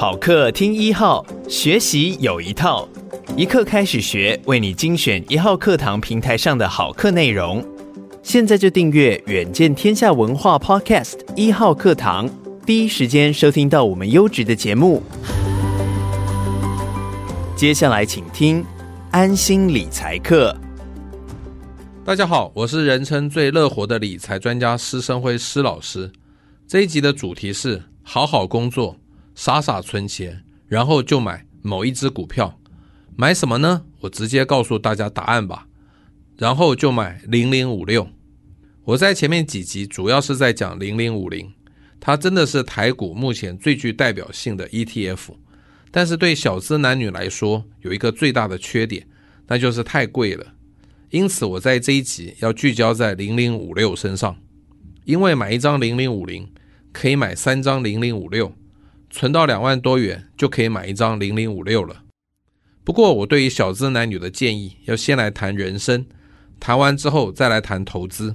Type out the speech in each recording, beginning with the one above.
好课听一号，学习有一套。一课开始学，为你精选一号课堂平台上的好课内容。现在就订阅远见天下文化 Podcast 一号课堂，第一时间收听到我们优质的节目。接下来请听安心理财课。大家好，我是人称最乐活的理财专家施生辉施老师。这一集的主题是好好工作，傻傻存钱，然后就买某一只股票。买什么呢？我直接告诉大家答案吧。然后就买零零五六。我在前面几集主要是在讲零零五零，它真的是台股目前最具代表性的 ETF。但是对小资男女来说，有一个最大的缺点，那就是太贵了。因此我在这一集要聚焦在零零五六身上，因为买一张零零五零可以买三张零零五六，存到两万多元就可以买一张零零五六了。不过，我对于小资男女的建议，要先来谈人生，谈完之后再来谈投资。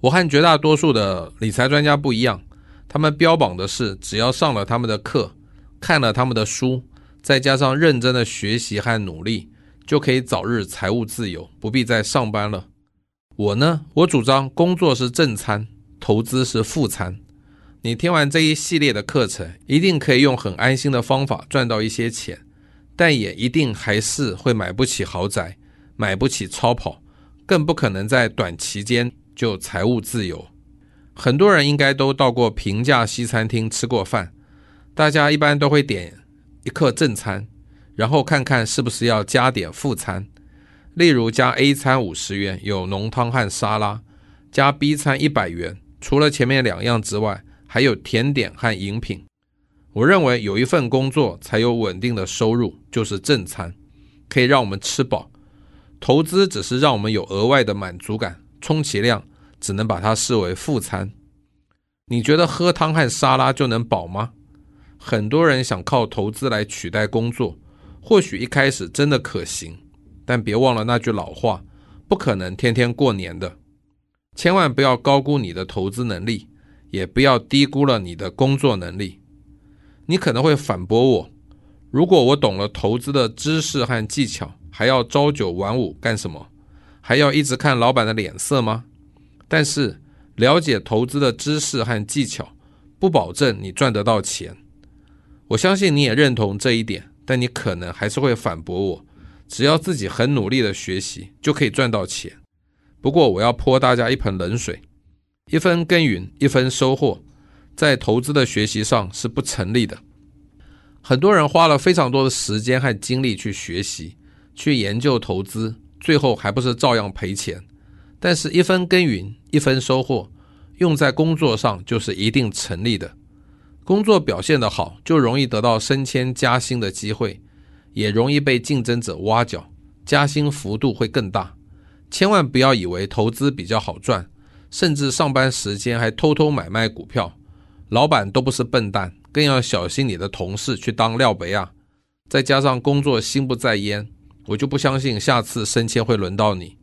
我和绝大多数的理财专家不一样，他们标榜的是只要上了他们的课，看了他们的书，再加上认真的学习和努力，就可以早日财务自由，不必再上班了。我呢，我主张工作是正餐，投资是副餐。你听完这一系列的课程，一定可以用很安心的方法赚到一些钱。但也一定还是会买不起豪宅，买不起超跑，更不可能在短期间就财务自由。很多人应该都到过平价西餐厅吃过饭，大家一般都会点一客正餐，然后看看是不是要加点副餐。例如加 A 餐五十元有浓汤和沙拉，加 B 餐一百元，除了前面两样之外，还有甜点和饮品。我认为有一份工作才有稳定的收入，就是正餐，可以让我们吃饱。投资只是让我们有额外的满足感，充其量只能把它视为副餐。你觉得喝汤和沙拉就能饱吗？很多人想靠投资来取代工作，或许一开始真的可行，但别忘了那句老话，不可能天天过年的。千万不要高估你的投资能力，也不要低估了你的工作能力。你可能会反驳我，如果我懂了投资的知识和技巧，还要朝九晚五干什么？还要一直看老板的脸色吗？但是了解投资的知识和技巧，不保证你赚得到钱。我相信你也认同这一点，但你可能还是会反驳我，只要自己很努力的学习，就可以赚到钱。不过我要泼大家一盆冷水，一分耕耘一分收获。在投资的学习上是不成立的。很多人花了非常多的时间和精力去学习、去研究投资，最后还不是照样赔钱。但是，一分耕耘一分收获，用在工作上就是一定成立的。工作表现得好，就容易得到升迁加薪的机会，也容易被竞争者挖角，加薪幅度会更大。千万不要以为投资比较好赚，甚至上班时间还偷偷买卖股票。老板都不是笨蛋，更要小心你的同事去当料杯啊！再加上工作心不在焉，我就不相信下次升迁会轮到你。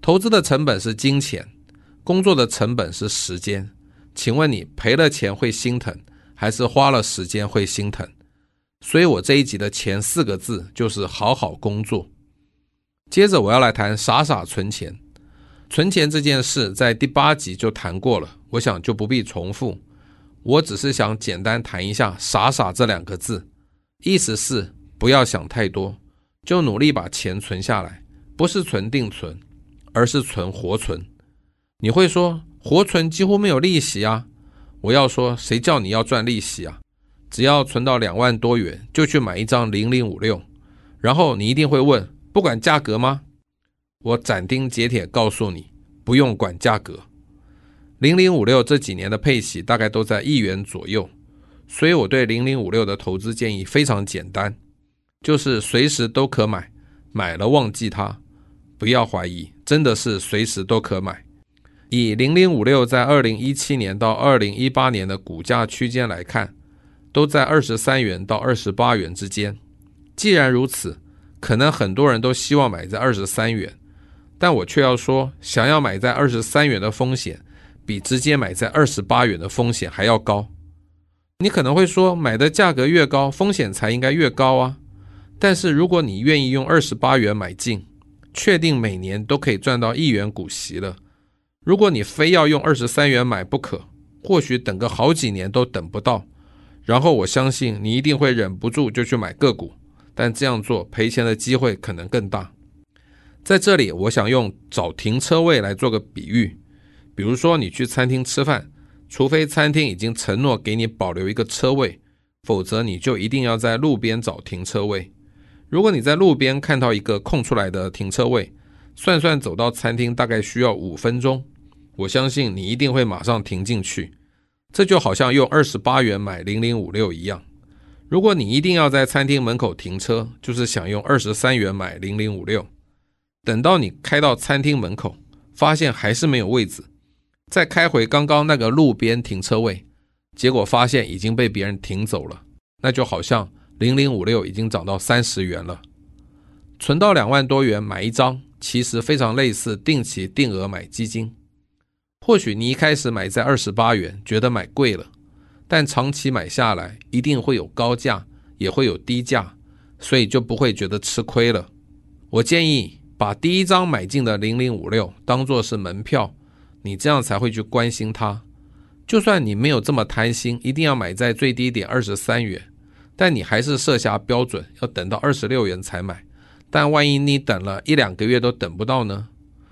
投资的成本是金钱，工作的成本是时间。请问你赔了钱会心疼，还是花了时间会心疼？所以我这一集的前四个字就是好好工作。接着我要来谈傻傻存钱。存钱这件事在第八集就谈过了，我想就不必重复。我只是想简单谈一下“傻傻”这两个字，意思是不要想太多，就努力把钱存下来，不是存定存，而是存活存。你会说活存几乎没有利息啊？我要说，谁叫你要赚利息啊？只要存到两万多元，就去买一张零零五六。然后你一定会问，不管价格吗？我斩钉截铁告诉你，不用管价格。零零五六这几年的配息大概都在一元左右，所以我对零零五六的投资建议非常简单，就是随时都可买，买了忘记它，不要怀疑，真的是随时都可买。以零零五六在二零一七年到二零一八年的股价区间来看，都在二十三元到二十八元之间。既然如此，可能很多人都希望买在二十三元，但我却要说，想要买在二十三元的风险，比直接买在二十八元的风险还要高。你可能会说，买的价格越高，风险才应该越高啊。但是如果你愿意用二十八元买进，确定每年都可以赚到一元股息了。如果你非要用二十三元买不可，或许等个好几年都等不到。然后我相信你一定会忍不住就去买个股，但这样做赔钱的机会可能更大。在这里，我想用找停车位来做个比喻。比如说，你去餐厅吃饭，除非餐厅已经承诺给你保留一个车位，否则你就一定要在路边找停车位。如果你在路边看到一个空出来的停车位，算算走到餐厅大概需要五分钟，我相信你一定会马上停进去。这就好像用二十八元买零零五六一样。如果你一定要在餐厅门口停车，就是想用二十三元买零零五六。等到你开到餐厅门口，发现还是没有位置。再开回刚刚那个路边停车位，结果发现已经被别人停走了，那就好像零零五六已经涨到三十元了。存到两万多元买一张，其实非常类似定期定额买基金。或许你一开始买在二十八元，觉得买贵了，但长期买下来一定会有高价，也会有低价，所以就不会觉得吃亏了。我建议把第一张买进的零零五六当作是门票。你这样才会去关心它。就算你没有这么贪心，一定要买在最低点二十三元，但你还是设下标准，要等到二十六元才买。但万一你等了一两个月都等不到呢？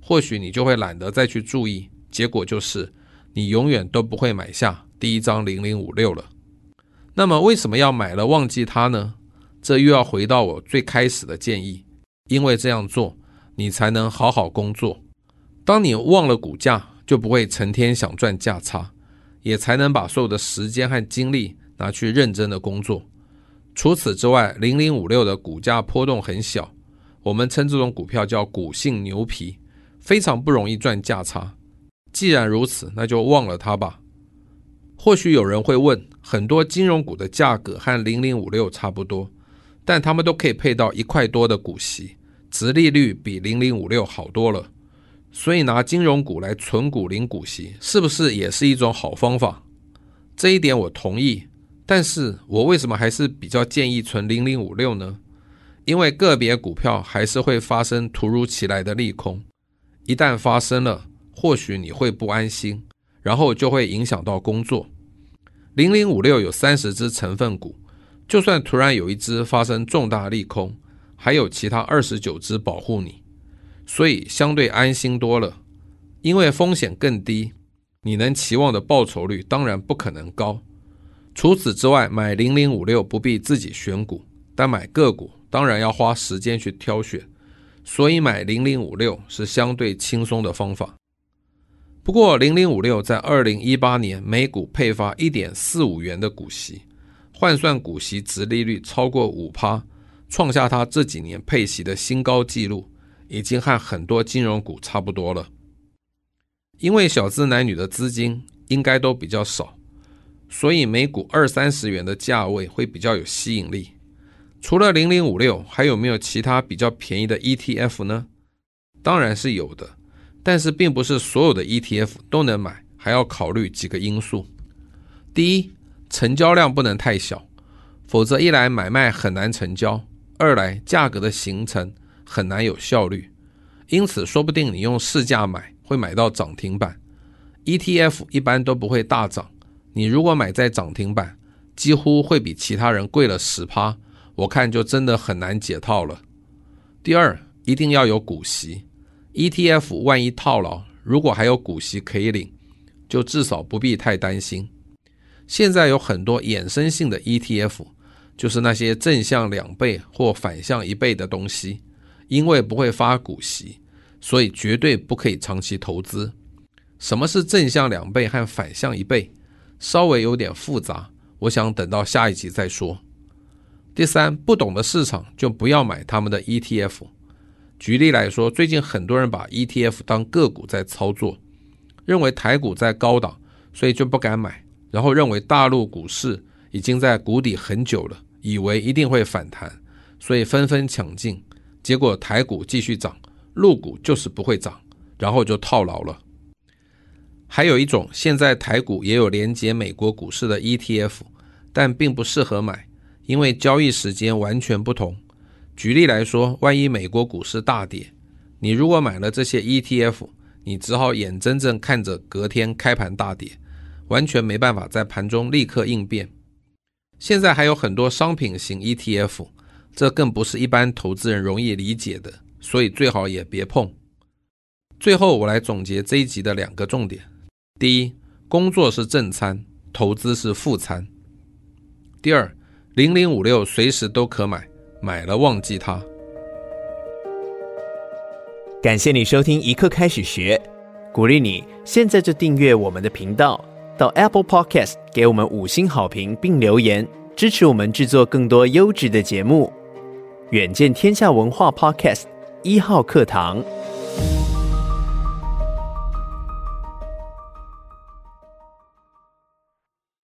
或许你就会懒得再去注意，结果就是你永远都不会买下第一张零零五六了。那么为什么要买了忘记它呢？这又要回到我最开始的建议，因为这样做你才能好好工作。当你忘了股价，就不会成天想赚价差，也才能把所有的时间和精力拿去认真的工作。除此之外，零零五六的股价波动很小，我们称这种股票叫股性牛皮，非常不容易赚价差。既然如此，那就忘了它吧。或许有人会问，很多金融股的价格和零零五六差不多，但他们都可以配到一块多的股息，殖利率比零零五六好多了。所以拿金融股来存股领股息，是不是也是一种好方法？这一点我同意，但是我为什么还是比较建议存零零五六呢？因为个别股票还是会发生突如其来的利空，一旦发生了，或许你会不安心，然后就会影响到工作。零零五六有三十只成分股，就算突然有一只发生重大利空，还有其他二十九只保护你。所以相对安心多了，因为风险更低，你能期望的报酬率当然不可能高。除此之外，买零零五六不必自己选股，但买个股当然要花时间去挑选，所以买零零五六是相对轻松的方法。不过零零五六在二零一八年每股配发一点四五元的股息，换算股息殖利率超过五趴，创下它这几年配息的新高纪录。已经和很多金融股差不多了，因为小资男女的资金应该都比较少，所以每股二三十元的价位会比较有吸引力。除了零零五六，还有没有其他比较便宜的 ETF 呢？当然是有的，但是并不是所有的 ETF 都能买，还要考虑几个因素。第一，成交量不能太小，否则一来买卖很难成交，二来价格的形成。很难有效率，因此说不定你用市价买会买到涨停板。ETF 一般都不会大涨，你如果买在涨停板，几乎会比其他人贵了十趴，我看就真的很难解套了。第二，一定要有股息，ETF 万一套牢，如果还有股息可以领，就至少不必太担心。现在有很多衍生性的 ETF，就是那些正向两倍或反向一倍的东西，因为不会发股息，所以绝对不可以长期投资。什么是正向两倍和反向一倍？稍微有点复杂，我想等到下一集再说。第三，不懂的市场就不要买他们的 ETF。举例来说，最近很多人把 ETF 当个股在操作，认为台股在高档，所以就不敢买，然后认为大陆股市已经在谷底很久了，以为一定会反弹，所以纷纷抢进，结果台股继续涨，陆股就是不会涨，然后就套牢了。还有一种，现在台股也有连接美国股市的 ETF，但并不适合买，因为交易时间完全不同。举例来说，万一美国股市大跌，你如果买了这些 ETF，你只好眼睁睁看着隔天开盘大跌，完全没办法在盘中立刻应变。现在还有很多商品型 ETF，这更不是一般投资人容易理解的，所以最好也别碰。最后，我来总结这一集的两个重点。第一，工作是正餐，投资是副餐。第二，零零五六随时都可买，买了忘记它。感谢你收听一刻开始学，鼓励你现在就订阅我们的频道，到 Apple Podcast 给我们五星好评并留言，支持我们制作更多优质的节目。远见天下文化 Podcast 一号课堂。